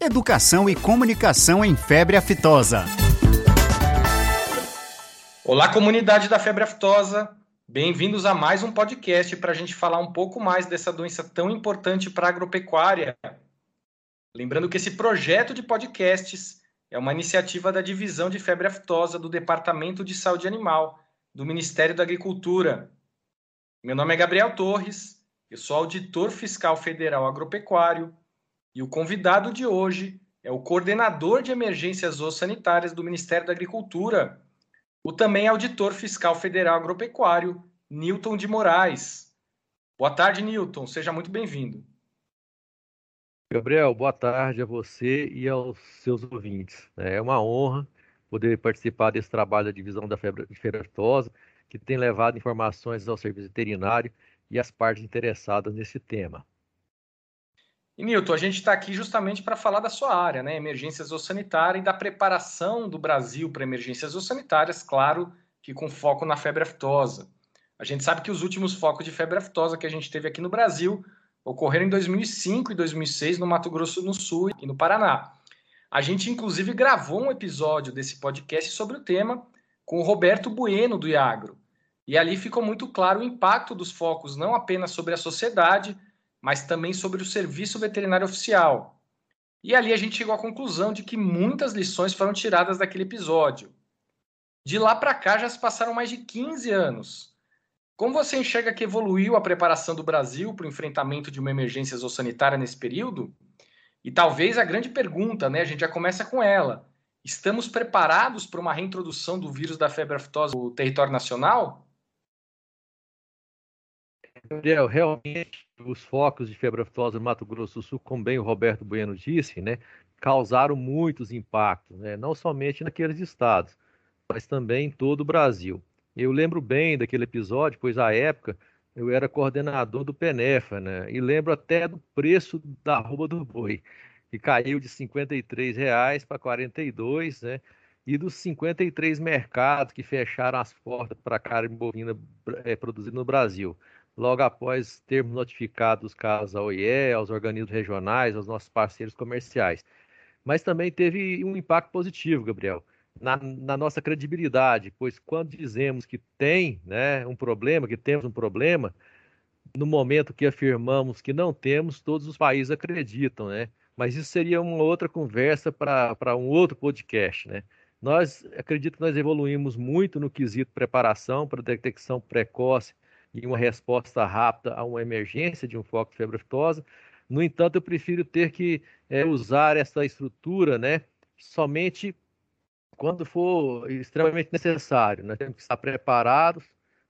Educação e comunicação em febre aftosa. Olá, comunidade da febre aftosa. Bem-vindos a mais um podcast para a gente falar um pouco mais dessa doença tão importante para a agropecuária. Lembrando que esse projeto de podcasts é uma iniciativa da Divisão de Febre Aftosa do Departamento de Saúde Animal do Ministério da Agricultura. Meu nome é Gabriel Torres, eu sou auditor fiscal federal agropecuário e o convidado de hoje é o coordenador de emergências zoossanitárias do Ministério da Agricultura, o também auditor fiscal federal agropecuário, Newton de Moraes. Boa tarde, Newton, seja muito bem-vindo. Gabriel, boa tarde a você e aos seus ouvintes. É uma honra poder participar desse trabalho da divisão da febre, aftosa que tem levado informações ao serviço veterinário e às partes interessadas nesse tema. E Nilton, a gente está aqui justamente para falar da sua área, né? Emergências zoossanitárias e da preparação do Brasil para emergências zoossanitárias, claro que com foco na febre aftosa. A gente sabe que os últimos focos de febre aftosa que a gente teve aqui no Brasil ocorreram em 2005 e 2006 no Mato Grosso do Sul e no Paraná. A gente, inclusive, gravou um episódio desse podcast sobre o tema com o Roberto Bueno, do Iagro. E ali ficou muito claro o impacto dos focos, não apenas sobre a sociedade, mas também sobre o serviço veterinário oficial. E ali a gente chegou à conclusão de que muitas lições foram tiradas daquele episódio. De lá para cá já se passaram mais de 15 anos. Como você enxerga que evoluiu a preparação do Brasil para o enfrentamento de uma emergência zoossanitária nesse período? E talvez a grande pergunta, né? A gente já começa com ela. Estamos preparados para uma reintrodução do vírus da febre aftosa no território nacional? Gabriel, realmente os focos de febre aftosa no Mato Grosso do Sul, como bem o Roberto Bueno disse, né, causaram muitos impactos, né, não somente naqueles estados, mas também em todo o Brasil. Eu lembro bem daquele episódio, pois à época eu era coordenador do Penefa, né, e lembro até do preço da arroba do boi que caiu de R$ 53,00 para R$ 42,00, né? E dos 53 mercados que fecharam as portas para a carne bovina é, produzida no Brasil, logo após termos notificado os casos ao OIE, aos organismos regionais, aos nossos parceiros comerciais. Mas também teve um impacto positivo, Gabriel, na, na, nossa credibilidade, pois quando dizemos que tem né, um problema, que temos um problema, no momento que afirmamos que não temos, todos os países acreditam, né? mas isso seria uma outra conversa para um outro podcast, né? Nós acredito que nós evoluímos muito no quesito preparação para detecção precoce e uma resposta rápida a uma emergência de um foco de febre aftosa. No entanto, eu prefiro ter que é, usar essa estrutura, né, somente quando for extremamente necessário. Nós temos que estar preparados,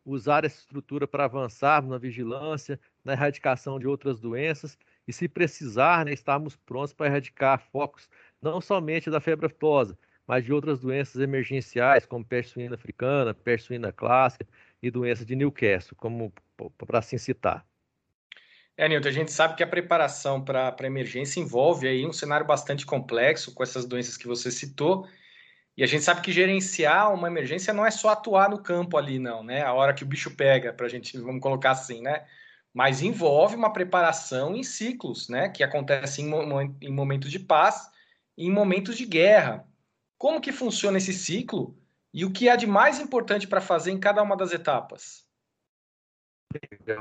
usar essa estrutura para avançarmos na vigilância, na erradicação de outras doenças e, se precisar, né, estarmos prontos para erradicar focos não somente da febre aftosa, mas de outras doenças emergenciais, como peste suína africana, peste suína clássica e doença de Newcastle, como para assim citar. É, Nilton, a gente sabe que a preparação para a emergência envolve aí um cenário bastante complexo com essas doenças que você citou. E a gente sabe que gerenciar uma emergência não é só atuar no campo ali, não, né? A hora que o bicho pega, para a gente, vamos colocar assim, né? mas envolve uma preparação em ciclos, né, que acontecem em, em momentos de paz e em momentos de guerra. Como que funciona esse ciclo e o que há de mais importante para fazer em cada uma das etapas?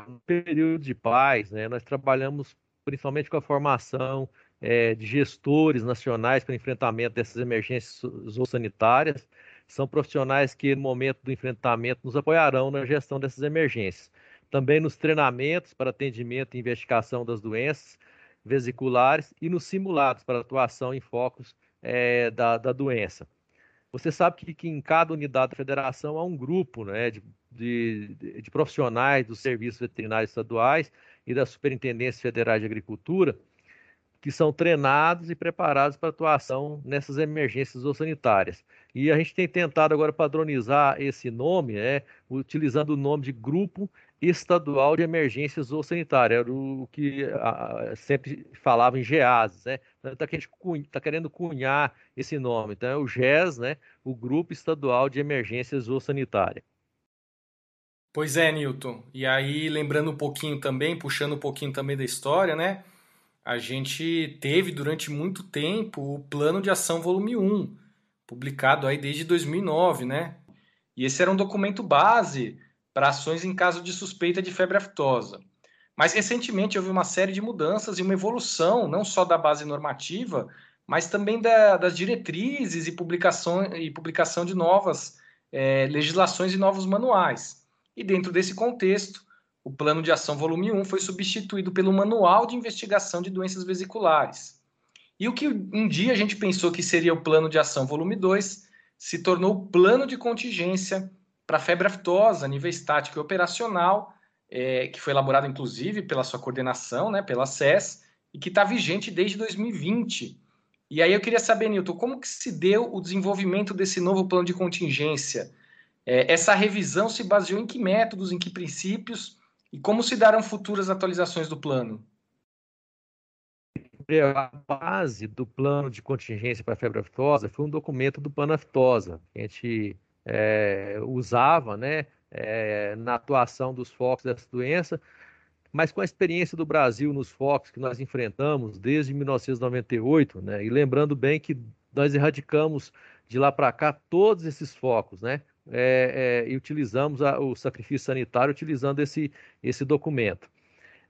No período de paz, né, nós trabalhamos principalmente com a formação é, de gestores nacionais para enfrentamento dessas emergências sanitárias. São profissionais que, no momento do enfrentamento, nos apoiarão na gestão dessas emergências também nos treinamentos para atendimento e investigação das doenças vesiculares e nos simulados para atuação em focos é, da, da, doença. Você sabe que, que, em cada unidade da federação há um grupo né, de, de, de profissionais dos serviços veterinários estaduais e das superintendências federais de agricultura que são treinados e preparados para atuação nessas emergências sanitárias. E a gente tem tentado agora padronizar esse nome, né, utilizando o nome de Grupo Estadual de Emergências Sanitárias, era o que a, sempre falava em GEAS, né? Então, tá, tá querendo cunhar esse nome. Então, é o GES, né, o Grupo Estadual de Emergências Sanitárias. Pois é, Newton. E aí, lembrando um pouquinho também, puxando um pouquinho também da história, né? a gente teve durante muito tempo o Plano de Ação Volume 1, publicado aí desde 2009, né? E esse era um documento base para ações em caso de suspeita de febre aftosa. Mas recentemente houve uma série de mudanças e uma evolução, não só da base normativa, mas também da, das diretrizes e publicação, e publicação de novas é, legislações e novos manuais. E dentro desse contexto, o Plano de Ação Volume 1 foi substituído pelo Manual de Investigação de Doenças Vesiculares. E o que um dia a gente pensou que seria o Plano de Ação Volume 2 se tornou o Plano de Contingência para Febre Aftosa, nível estático e operacional, é, que foi elaborado inclusive pela sua coordenação, né, pela SES, e que está vigente desde 2020. E aí eu queria saber, Nilton, como que se deu o desenvolvimento desse novo plano de contingência? É, essa revisão se baseou em que métodos, em que princípios e como se darão futuras atualizações do plano? A base do plano de contingência para a febre aftosa foi um documento do plano aftosa, que a gente é, usava né, é, na atuação dos focos dessa doença, mas com a experiência do Brasil nos focos que nós enfrentamos desde 1998, né, e lembrando bem que nós erradicamos de lá para cá todos esses focos, né, é, e utilizamos a, o sacrifício sanitário utilizando esse, esse documento.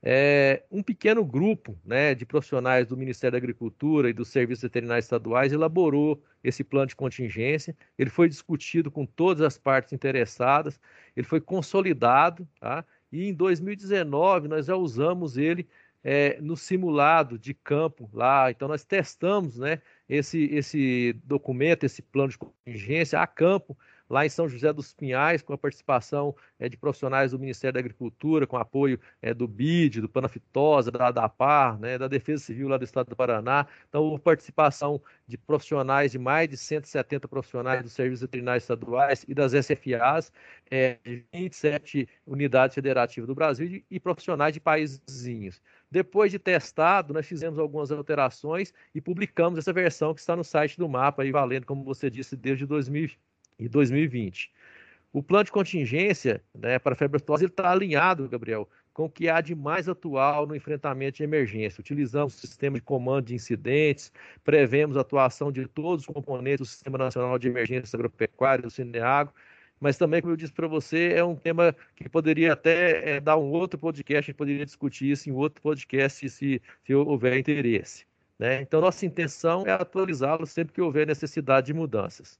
É, um pequeno grupo né, de profissionais do Ministério da Agricultura e dos Serviços Veterinários Estaduais elaborou esse plano de contingência. Ele foi discutido com todas as partes interessadas, ele foi consolidado, tá? e em 2019 nós já usamos ele é, no simulado de campo lá. Então, nós testamos né, esse, esse documento, esse plano de contingência a campo lá em São José dos Pinhais, com a participação é, de profissionais do Ministério da Agricultura, com apoio é, do BID, do Panafitosa, da ADAPAR, né, da Defesa Civil lá do Estado do Paraná. Então, houve participação de profissionais, de mais de 170 profissionais dos serviços veterinários estaduais e das SFAs, é, de 27 unidades federativas do Brasil e, profissionais de países vizinhos. Depois de testado, nós fizemos algumas alterações e publicamos essa versão que está no site do mapa, aí valendo, como você disse, desde 2000 e 2020. O plano de contingência né, para a febre aftosa está alinhado, Gabriel, com o que há de mais atual no enfrentamento de emergência. Utilizamos o sistema de comando de incidentes, prevemos a atuação de todos os componentes do Sistema Nacional de Emergência Agropecuária, do Cineagro, mas também, como eu disse para você, é um tema que poderia até é, dar um outro podcast, a gente poderia discutir isso em outro podcast se, se houver interesse. Né? Então, nossa intenção é atualizá-lo sempre que houver necessidade de mudanças.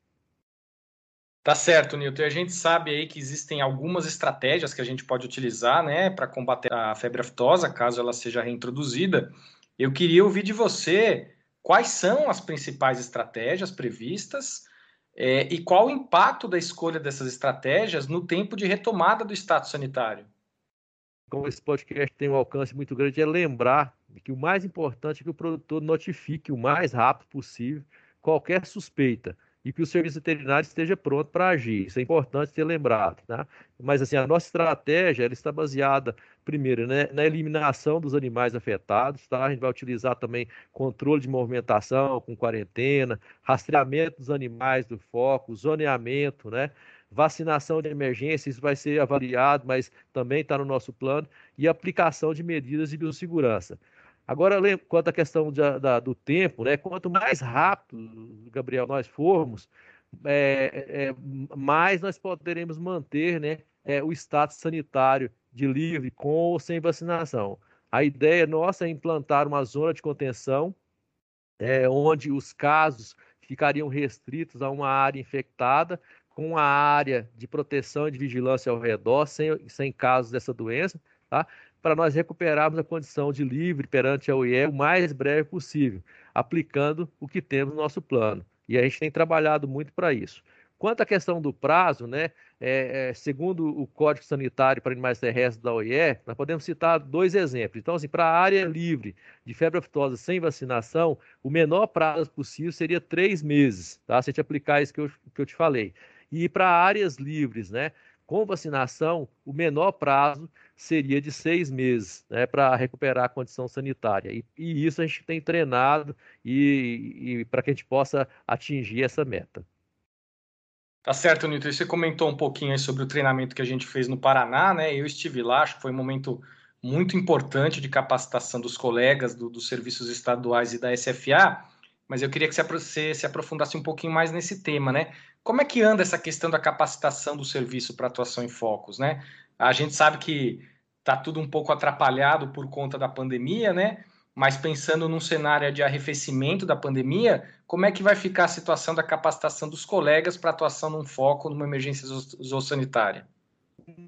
Tá certo, Nilton. E a gente sabe aí que existem algumas estratégias que a gente pode utilizar, né, para combater a febre aftosa, caso ela seja reintroduzida. Eu queria ouvir de você quais são as principais estratégias previstas é, e qual o impacto da escolha dessas estratégias no tempo de retomada do status sanitário. Como esse podcast tem um alcance muito grande, é lembrar que o mais importante é que o produtor notifique o mais rápido possível qualquer suspeita e que o serviço veterinário esteja pronto para agir. Isso é importante ser lembrado. Tá? Mas assim, a nossa estratégia ela está baseada, primeiro, né, na eliminação dos animais afetados. Tá? A gente vai utilizar também controle de movimentação com quarentena, rastreamento dos animais do foco, zoneamento, né? vacinação de emergência, isso vai ser avaliado, mas também está no nosso plano, e aplicação de medidas de biossegurança. Agora, quanto à questão da, do tempo, né? quanto mais rápido, Gabriel, nós formos, é, é, mais nós poderemos manter né, é, o status sanitário de livre com ou sem vacinação. A ideia nossa é implantar uma zona de contenção, é, onde os casos ficariam restritos a uma área infectada, com a área de proteção e de vigilância ao redor, sem, sem casos dessa doença, tá? Para nós recuperarmos a condição de livre perante a OIE o mais breve possível, aplicando o que temos no nosso plano. E a gente tem trabalhado muito para isso. Quanto à questão do prazo, né, é, é, segundo o Código Sanitário para Animais Terrestres da OIE, nós podemos citar dois exemplos. Então, assim, para a área livre de febre aftosa sem vacinação, o menor prazo possível seria três meses, tá? se a gente aplicar isso que eu, que eu te falei. E para áreas livres, né, com vacinação, o menor prazo seria de seis meses né, para recuperar a condição sanitária. E, e, isso a gente tem treinado e, e para que a gente possa atingir essa meta. Tá certo, Nilton. Você comentou um pouquinho sobre o treinamento que a gente fez no Paraná, né? Eu estive lá, acho que foi um momento muito importante de capacitação dos colegas do, dos serviços estaduais e da SFA, mas eu queria que você se aprofundasse um pouquinho mais nesse tema, né? Como é que anda essa questão da capacitação do serviço para atuação em focos, né? A gente sabe que está tudo um pouco atrapalhado por conta da pandemia, né? Mas pensando num cenário de arrefecimento da pandemia, como é que vai ficar a situação da capacitação dos colegas para atuação num foco, numa emergência zoossanitária?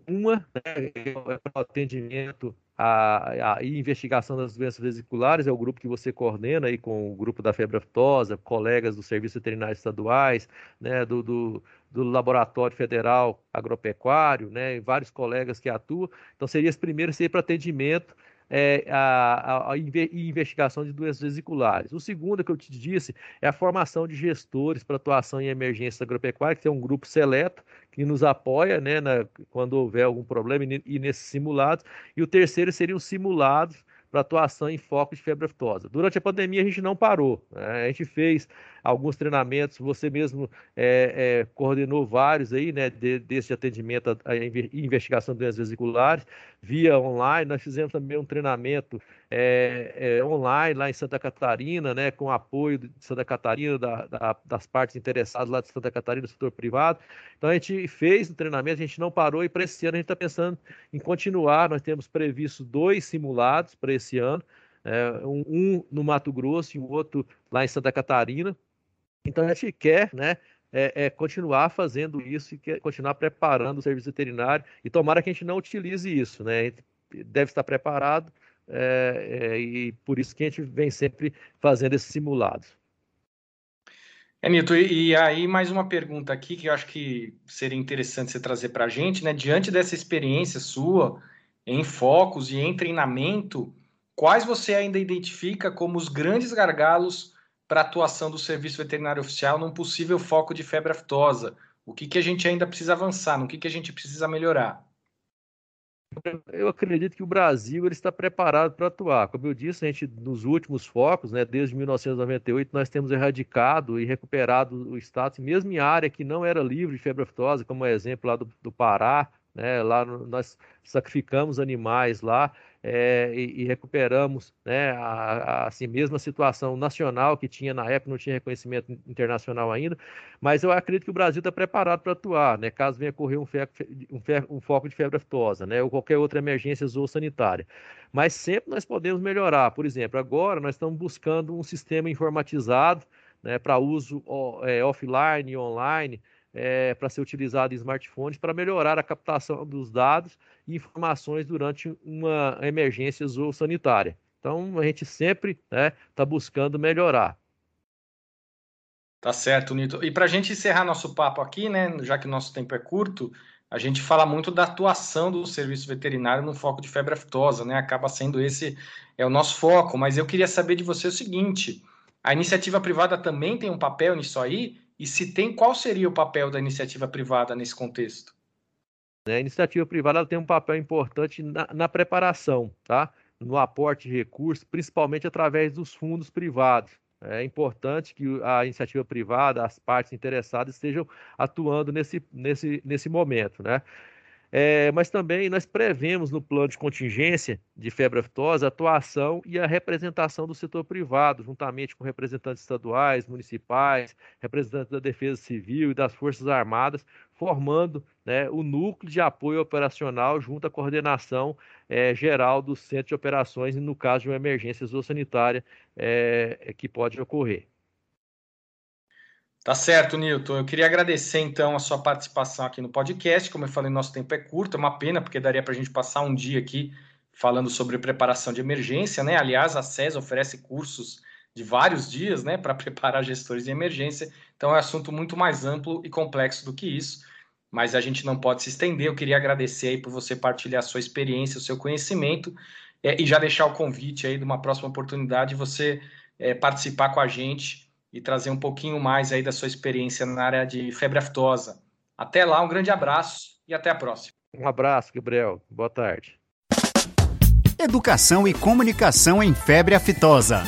Uma né, é o atendimento a, a, investigação das doenças vesiculares é o grupo que você coordena aí com o grupo da febre aftosa, colegas do Serviço Veterinário Estaduais, né, do, do, do Laboratório Federal Agropecuário, né, vários colegas que atuam. Então, seria esse primeiro seria para atendimento é, a, a, a, investigação de doenças vesiculares. O segundo que eu te disse é a formação de gestores para atuação em emergência agropecuária, que é um grupo seleto que nos apoia né, na, quando houver algum problema e, nesses simulados. E o terceiro seriam os simulados para atuação em foco de febre aftosa. Durante a pandemia a gente não parou, né? a gente fez alguns treinamentos, você mesmo é, é, coordenou vários aí, né, de, desse atendimento à investigação de doenças vesiculares, via online, nós fizemos também um treinamento é, online lá em Santa Catarina, né, com apoio de Santa Catarina, da, da, das partes interessadas lá de Santa Catarina, do setor privado, então a gente fez o treinamento, a gente não parou e para esse ano a gente está pensando em continuar, nós temos previsto dois simulados para esse ano, é, um, um, no Mato Grosso e o outro lá em Santa Catarina. Então a gente quer, né, é, é, continuar fazendo isso e continuar preparando o serviço veterinário e tomara que a gente não utilize isso, né? A gente deve estar preparado é, é, e por isso que a gente vem sempre fazendo esses simulados. É, Nito, e, e aí mais uma pergunta aqui que eu acho que seria interessante você trazer para a gente, né? Diante dessa experiência sua em focos e em treinamento, quais você ainda identifica como os grandes gargalos para a atuação do serviço veterinário oficial num possível foco de febre aftosa? O que, que a gente ainda precisa avançar? No que, que a gente precisa melhorar? Eu acredito que o Brasil ele está preparado para atuar. Como eu disse, a gente nos últimos focos, né, desde 1998, nós temos erradicado e recuperado o status, mesmo em área que não era livre de febre aftosa, como é exemplo lá do, do Pará, né, lá nós sacrificamos animais lá, é, e, e, recuperamos né, a, a, assim, mesma situação nacional que tinha na época, não tinha reconhecimento internacional ainda, mas eu acredito que o Brasil está preparado para atuar, né, caso venha ocorrer um, um, um, foco de febre aftosa, né, ou qualquer outra emergência zoossanitária. Mas sempre nós podemos melhorar. Por exemplo, agora nós estamos buscando um sistema informatizado né, para uso é, offline e online, é, para ser utilizado em smartphones para melhorar a captação dos dados e informações durante uma emergência sanitária. Então, a gente sempre está né, tá buscando melhorar. Tá certo, Nito. E para a gente encerrar nosso papo aqui, né, já que o nosso tempo é curto, a gente fala muito da atuação do serviço veterinário no foco de febre aftosa, né? Acaba sendo esse é o nosso foco, mas eu queria saber de você o seguinte: a iniciativa privada também tem um papel nisso aí? E se tem, qual seria o papel da iniciativa privada nesse contexto? Né, a iniciativa privada tem um papel importante na, na, preparação, tá? no aporte de recursos, principalmente através dos fundos privados. É importante que a iniciativa privada, as partes interessadas estejam atuando nesse, nesse, nesse momento. Né? É, mas também nós prevemos no plano de contingência de febre aftosa a atuação e a representação do setor privado, juntamente com representantes estaduais, municipais, representantes da Defesa Civil e das Forças Armadas, formando né, o núcleo de apoio operacional junto à coordenação é, geral do centro de operações, no caso de uma emergência zoossanitária é, que pode ocorrer. Tá certo, Nilton. Eu queria agradecer então a sua participação aqui no podcast. Como eu falei, nosso tempo é curto, é uma pena, porque daria para a gente passar um dia aqui falando sobre preparação de emergência, né? Aliás, a SES oferece cursos de vários dias, né, para preparar gestores de emergência. Então é um assunto muito mais amplo e complexo do que isso, mas a gente não pode se estender. Eu queria agradecer aí por você partilhar a sua experiência, o seu conhecimento é, e já deixar o convite aí de uma próxima oportunidade de você é, participar com a gente e trazer um pouquinho mais aí da sua experiência na área de febre aftosa. Até lá, um grande abraço e até a próxima. Um abraço, Gabriel. Boa tarde. Educação e comunicação em febre aftosa.